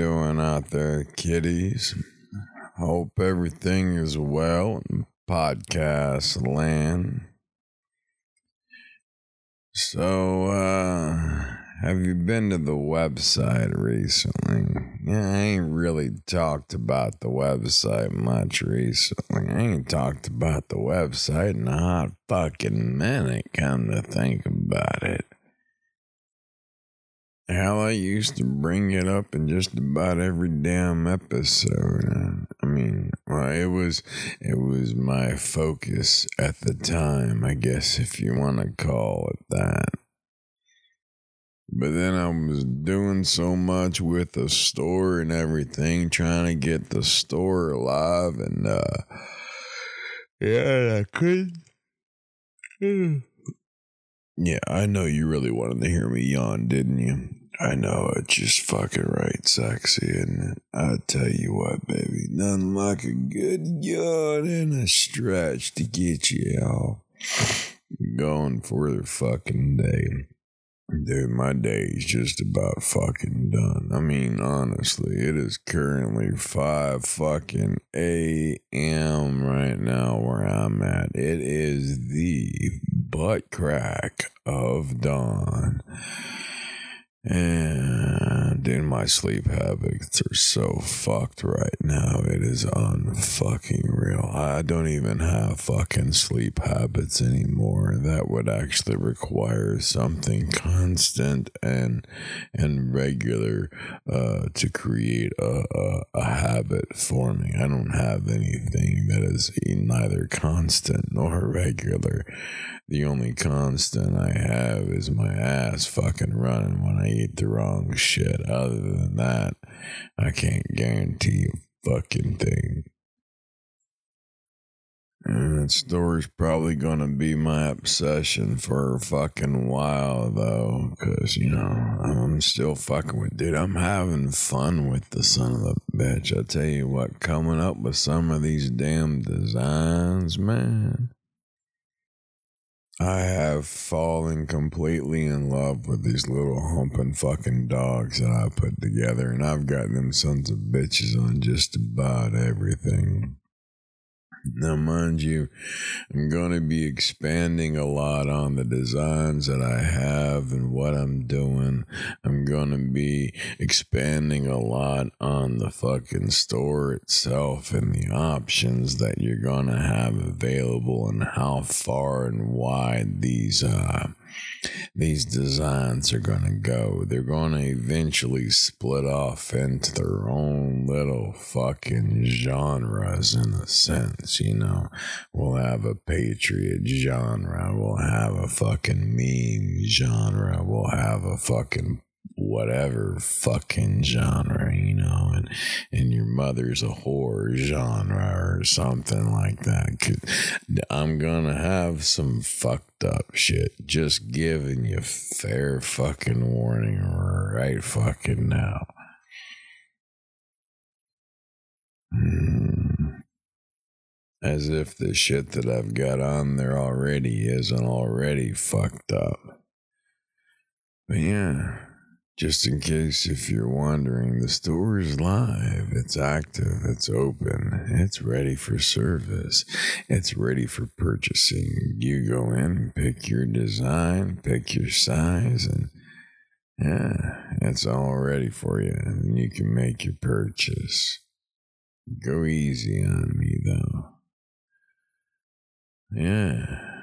doing out there, kiddies? Hope everything is well in podcast land. So, uh, have you been to the website recently? Yeah, I ain't really talked about the website much recently. I ain't talked about the website in a hot fucking minute, come to think about it. Hell, I used to bring it up in just about every damn episode. I mean, well, it was it was my focus at the time, I guess, if you want to call it that. But then I was doing so much with the store and everything, trying to get the store alive, and uh, yeah, I couldn't. Yeah, I know you really wanted to hear me yawn, didn't you? I know it's just fucking right sexy, isn't? I tell you what, baby, nothing like a good yawn and a stretch to get you all going for the fucking day. Dude, my day is just about fucking done. I mean, honestly, it is currently 5 fucking a.m. right now where I'm at. It is the butt crack of dawn. And in my sleep habits are so fucked right now. It is unfucking real. I don't even have fucking sleep habits anymore. That would actually require something constant and and regular uh, to create a, a, a habit for me. I don't have anything that is neither constant nor regular. The only constant I have is my ass fucking running when I eat the wrong shit. Other than that, I can't guarantee a fucking thing. And that story's probably gonna be my obsession for a fucking while, though, because, you know, I'm still fucking with, dude, I'm having fun with the son of a bitch. I tell you what, coming up with some of these damn designs, man. I have fallen completely in love with these little humping fucking dogs that I put together, and I've got them sons of bitches on just about everything. Now, mind you, I'm going to be expanding a lot on the designs that I have and what I'm doing. I'm going to be expanding a lot on the fucking store itself and the options that you're going to have available and how far and wide these, uh, these designs are going to go. They're going to eventually split off into their own little fucking genres in a sense, you know. We'll have a patriot genre, we'll have a fucking meme genre, we'll have a fucking whatever fucking genre, you know, and and your mother's a horror genre or something like that. I'm gonna have some fucked up shit. Just giving you fair fucking warning right fucking now. Hmm. As if the shit that I've got on there already isn't already fucked up. But yeah. Just in case if you're wondering, the store is live, it's active, it's open, it's ready for service, it's ready for purchasing. You go in, pick your design, pick your size, and yeah, it's all ready for you, and you can make your purchase. Go easy on me, though. Yeah.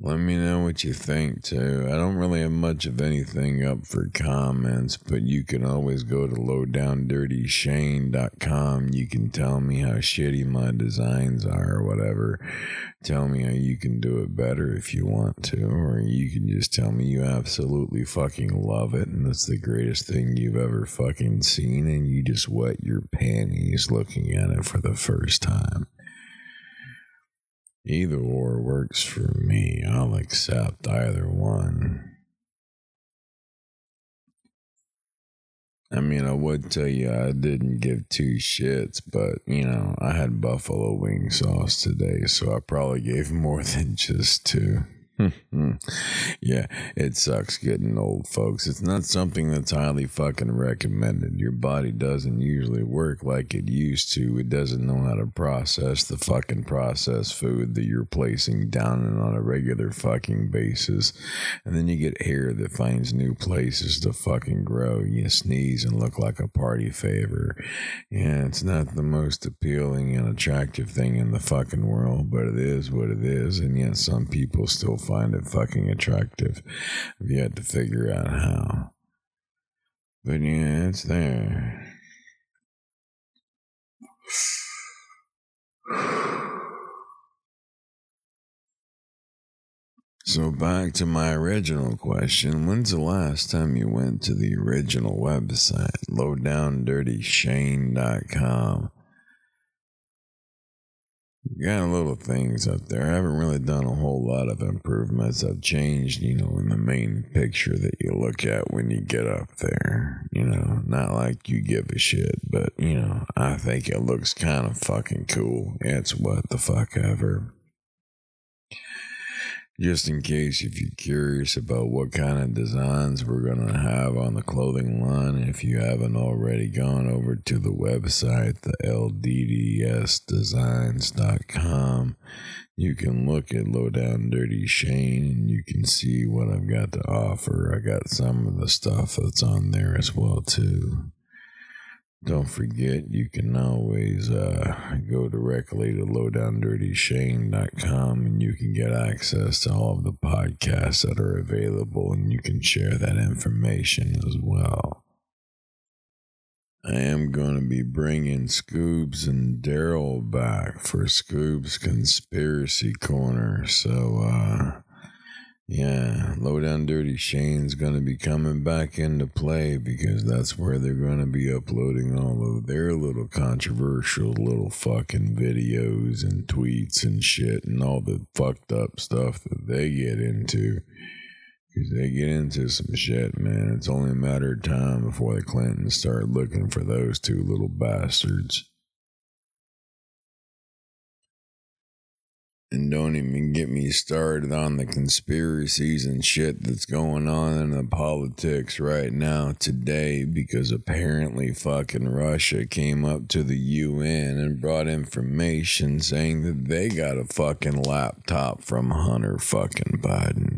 Let me know what you think too. I don't really have much of anything up for comments, but you can always go to lowdowndirtyshane.com. You can tell me how shitty my designs are or whatever. Tell me how you can do it better if you want to, or you can just tell me you absolutely fucking love it and it's the greatest thing you've ever fucking seen and you just wet your panties looking at it for the first time. Either or works for me. I'll accept either one. I mean, I would tell you I didn't give two shits, but you know, I had buffalo wing sauce today, so I probably gave more than just two. Hmm. Yeah, it sucks getting old, folks. It's not something that's highly fucking recommended. Your body doesn't usually work like it used to. It doesn't know how to process the fucking processed food that you're placing down and on a regular fucking basis. And then you get hair that finds new places to fucking grow. You sneeze and look like a party favor. Yeah, it's not the most appealing and attractive thing in the fucking world, but it is what it is. And yet some people still find it fucking attractive. I've yet to figure out how. But yeah, it's there. So back to my original question. When's the last time you went to the original website, lowdowndirtyshane.com? Got a little things up there. I haven't really done a whole lot of improvements. I've changed, you know, in the main picture that you look at when you get up there. You know, not like you give a shit, but, you know, I think it looks kind of fucking cool. It's what the fuck ever just in case if you're curious about what kind of designs we're going to have on the clothing line if you haven't already gone over to the website the lddsdesigns.com you can look at low down dirty shane and you can see what i've got to offer. I got some of the stuff that's on there as well too don't forget, you can always uh, go directly to lowdowndirtyshane.com and you can get access to all of the podcasts that are available and you can share that information as well. I am going to be bringing Scoobs and Daryl back for Scoobs Conspiracy Corner. So, uh, yeah, Low Down Dirty Shane's to be coming back into play because that's where they're to be uploading all of their little controversial little fucking videos and tweets and shit and all the fucked up stuff that they get into. Because they get into some shit, man. It's only a matter of time before the Clintons start looking for those two little bastards. And don't even get me started on the conspiracies and shit that's going on in the politics right now today because apparently fucking Russia came up to the UN and brought information saying that they got a fucking laptop from Hunter fucking Biden.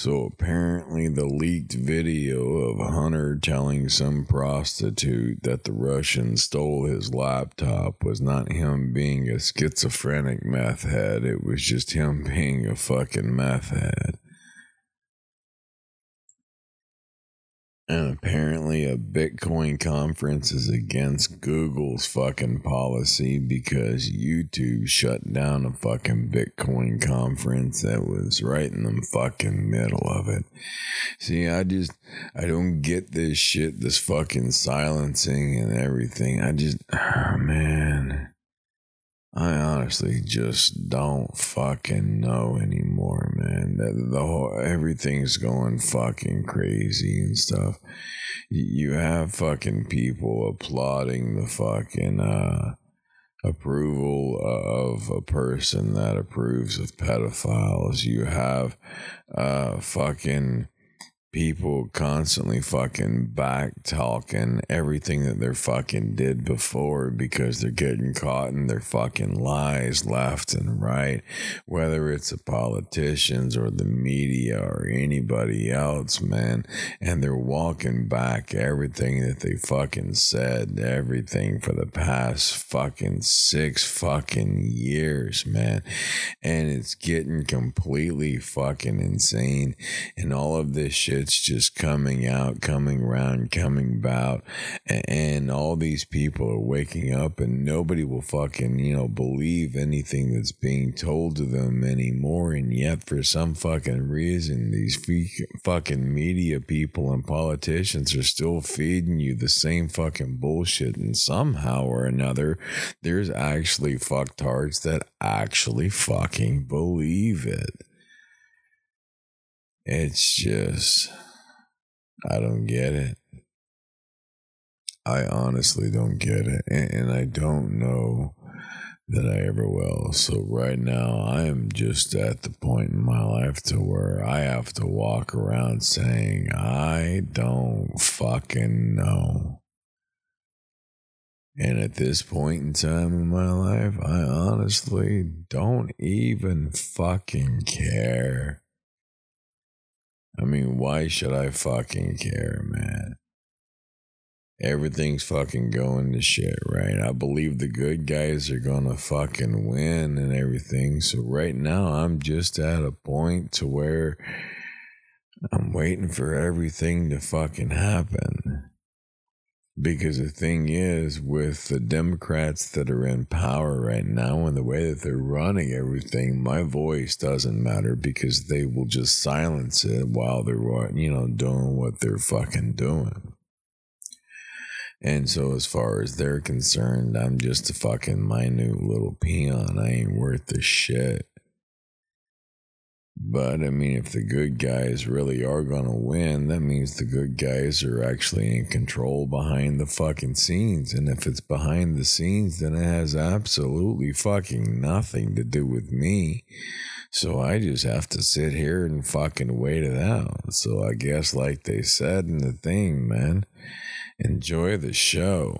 So apparently, the leaked video of Hunter telling some prostitute that the Russians stole his laptop was not him being a schizophrenic meth head, it was just him being a fucking meth head. And apparently, a Bitcoin conference is against Google's fucking policy because YouTube shut down a fucking Bitcoin conference that was right in the fucking middle of it. See, I just, I don't get this shit, this fucking silencing and everything. I just, oh man. I honestly just don't fucking know anymore, man. The, the whole everything's going fucking crazy and stuff. You have fucking people applauding the fucking uh, approval of a person that approves of pedophiles. You have uh, fucking people constantly fucking back talking everything that they're fucking did before because they're getting caught in their fucking lies left and right, whether it's the politicians or the media or anybody else, man. And they're walking back everything that they fucking said, everything for the past fucking six fucking years, man. And it's getting completely fucking insane. And all of this shit it's just coming out, coming around, coming about, and, and all these people are waking up, and nobody will fucking you know believe anything that's being told to them anymore. And yet, for some fucking reason, these fucking media people and politicians are still feeding you the same fucking bullshit, and somehow or another, there's actually fucktards that actually fucking believe it. It's just, I don't get it. I honestly don't get it. And, and I don't know that I ever will. So right now I am just at the point in my life to where I have to walk around saying I don't fucking know. And at this point in time in my life, I honestly don't even fucking care. I mean, why should I fucking care, man? everything's fucking going to shit, right? I believe the good guys are gonna fucking win and everything. So right now I'm just at a point to where I'm waiting for everything to fucking happen. Because the thing is, with the Democrats that are in power right now and the way that they're running everything, my voice doesn't matter because they will just silence it while they're, you know, doing what they're fucking doing. And so, as far as they're concerned, I'm just a fucking minute little peon. I ain't worth the shit. But I mean, if the good guys really are gonna win, that means the good guys are actually in control behind the fucking scenes. And if it's behind the scenes, then it has absolutely fucking nothing to do with me. So I just have to sit here and fucking wait it out. So I guess, like they said in the thing, man enjoy the show.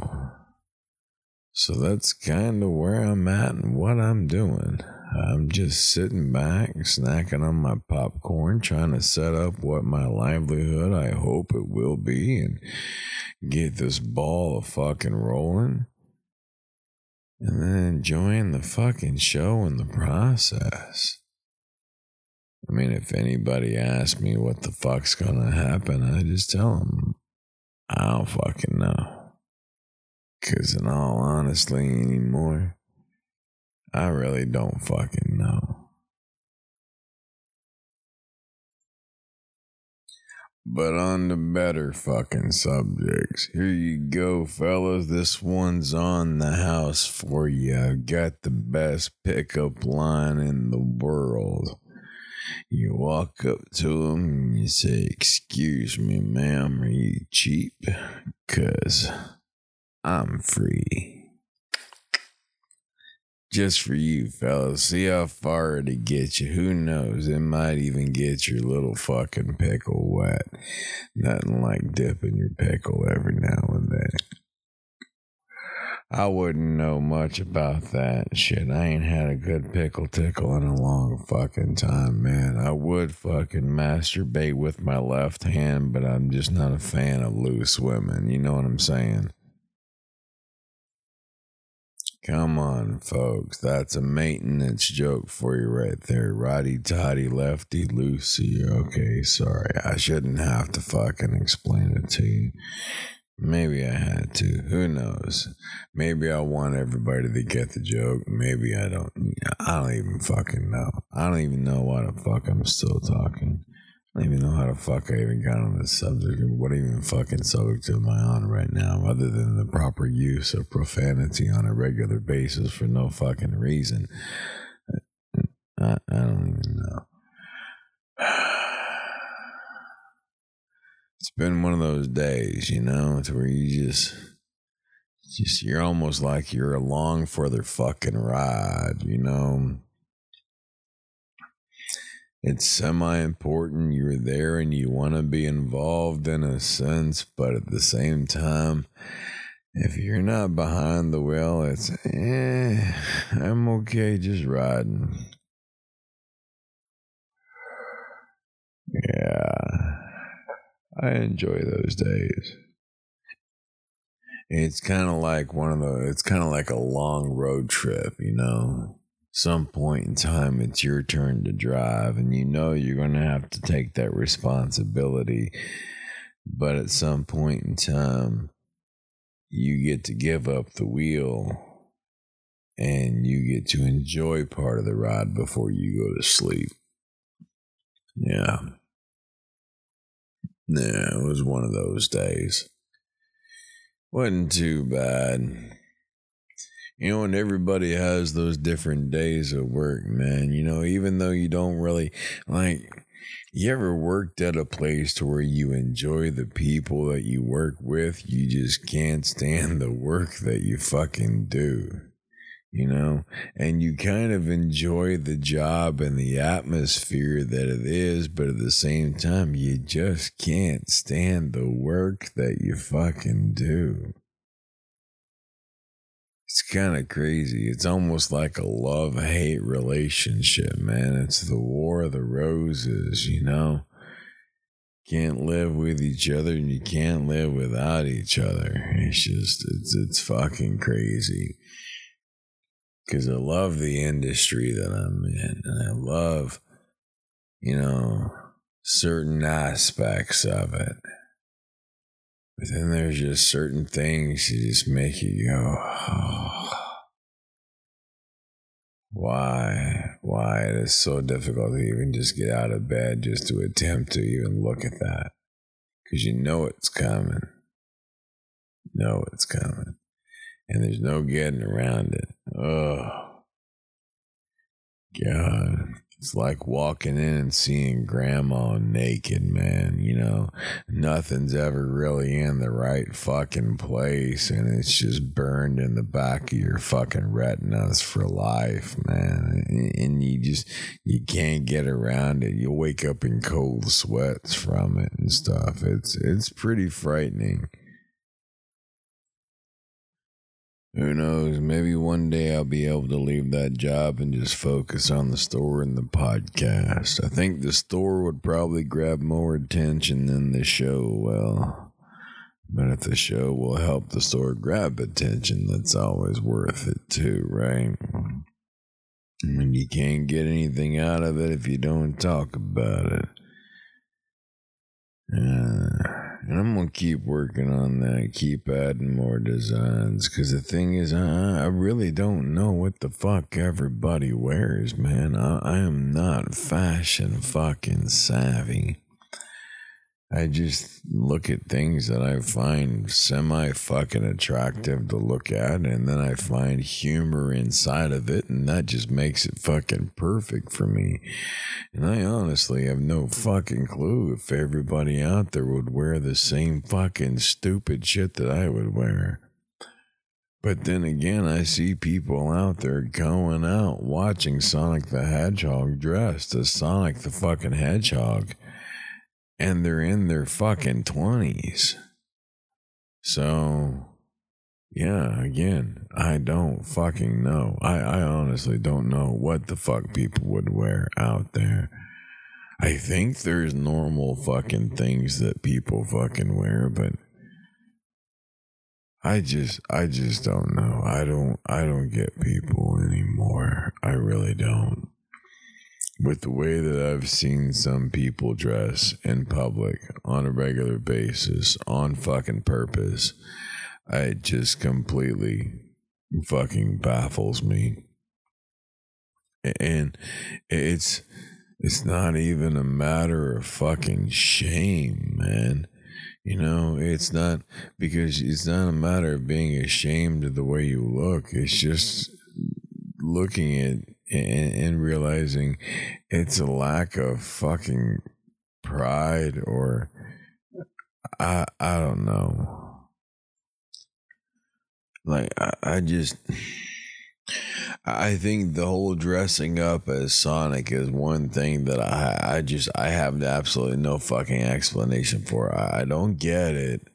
So that's kind of where I'm at and what I'm doing. I'm just sitting back, snacking on my popcorn, trying to set up what my livelihood I hope it will be and get this ball of fucking rolling. And then enjoying the fucking show in the process. I mean, if anybody asks me what the fuck's gonna happen, I just tell them I don't fucking know. Cause in all honesty anymore, I really don't fucking know. But on the better fucking subjects, here you go, fellas. This one's on the house for you. I've got the best pickup line in the world. You walk up to them and you say, Excuse me, ma'am, are you cheap? Because I'm free. Just for you, fellas. See how far it'll get you. Who knows? It might even get your little fucking pickle wet. Nothing like dipping your pickle every now and then. I wouldn't know much about that shit. I ain't had a good pickle tickle in a long fucking time, man. I would fucking masturbate with my left hand, but I'm just not a fan of loose women. You know what I'm saying? Come on, folks. That's a maintenance joke for you right there. Righty toddy, lefty loosey. Okay, sorry. I shouldn't have to fucking explain it to you. Maybe I had to. Who knows? Maybe I want everybody to get the joke. Maybe I don't. I don't even fucking know. I don't even know why the fuck I'm still talking. I don't even know how the fuck I even got on this subject. What even fucking subject am I on right now, other than the proper use of profanity on a regular basis for no fucking reason? I, I don't even know. it's been one of those days, you know, to where you just, just you're almost like you're along for their fucking ride, you know. It's semi important. You're there and you want to be involved in a sense, but at the same time, if you're not behind the wheel, it's eh, I'm okay just riding. Yeah. I enjoy those days. It's kind of like one of the, it's kind of like a long road trip, you know? Some point in time, it's your turn to drive, and you know you're going to have to take that responsibility. But at some point in time, you get to give up the wheel and you get to enjoy part of the ride before you go to sleep. Yeah. Yeah, it was one of those days. Wasn't too bad. You know, and everybody has those different days of work, man. You know, even though you don't really like, you ever worked at a place to where you enjoy the people that you work with, you just can't stand the work that you fucking do. you know, and you kind of enjoy the job and the atmosphere that it is, but at the same time, you just can't stand the work that you fucking do. It's kind of crazy. It's almost like a love hate relationship, man. It's the war of the roses, you know? Can't live with each other and you can't live without each other. It's just, it's, it's fucking crazy because I love the industry that I'm in and I love, you know, certain aspects of it. But then there's just certain things that just make you go, oh, why? Why it is so difficult to even just get out of bed just to attempt to even look at that. Because you know it's coming. You know it's coming and there's no getting around it. Oh, God. It's like walking in and seeing grandma naked, man. You know, nothing's ever really in the right fucking place, and it's just burned in the back of your fucking retinas for life, man. And you just, you can't get around it. You wake up in cold sweats from it and stuff. It's, it's pretty frightening. Who knows? Maybe one day I'll be able to leave that job and just focus on the store and the podcast. I think the store would probably grab more attention than the show will. But if the show will help the store grab attention, that's always worth it too, right? I mean, you can't get anything out of it if you don't talk about it. Yeah. And I'm gonna keep working on that, keep adding more designs. Cause the thing is, I, I really don't know what the fuck everybody wears, man. I, I am not fashion fucking savvy. I just look at things that I find semi fucking attractive to look at, and then I find humor inside of it, and that just makes it fucking perfect for me. And I honestly have no fucking clue if everybody out there would wear the same fucking stupid shit that I would wear. But then again, I see people out there going out watching Sonic the Hedgehog dressed as Sonic the fucking Hedgehog and they're in their fucking 20s. So, yeah, again, I don't fucking know. I, I honestly don't know what the fuck people would wear out there. I think there's normal fucking things that people fucking wear, but I just I just don't know. I don't I don't get people anymore. I really don't with the way that I've seen some people dress in public on a regular basis on fucking purpose, it just completely fucking baffles me. And it's it's not even a matter of fucking shame, man. You know, it's not because it's not a matter of being ashamed of the way you look. It's just looking at and, realizing it's a lack of fucking pride or I I don't know. Like I, I just I think the whole dressing up as Sonic is one thing that I I just I have absolutely no fucking explanation for. I, I don't get it.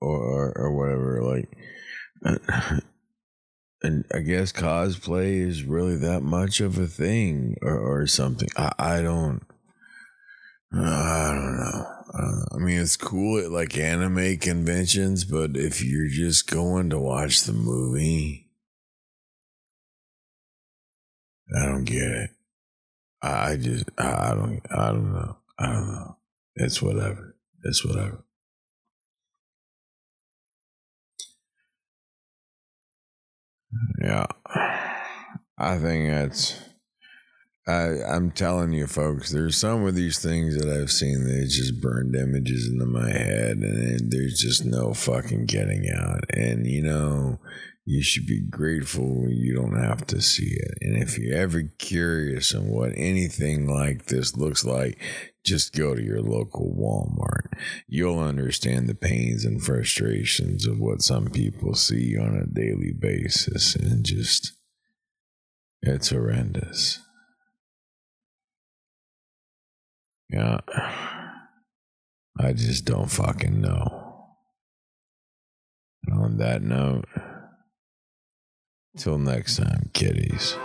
Or, or whatever like and I guess cosplay is really that much of a thing or, or something. I, I don't. I don't know. I don't know. I mean, it's cool at like anime conventions, but if you're just going to watch the movie, I don't get it. I just, I don't, I don't know. I don't know. It's whatever. It's whatever. Yeah. I think that's I I'm telling you folks, there's some of these things that I've seen that just burned images into my head and there's just no fucking getting out. And you know, you should be grateful you don't have to see it. And if you're ever curious on what anything like this looks like, Just go to your local Walmart. You'll understand the pains and frustrations of what some people see on a daily basis, and just, it's horrendous. Yeah. I just don't fucking know. And on that note, till next time, kiddies.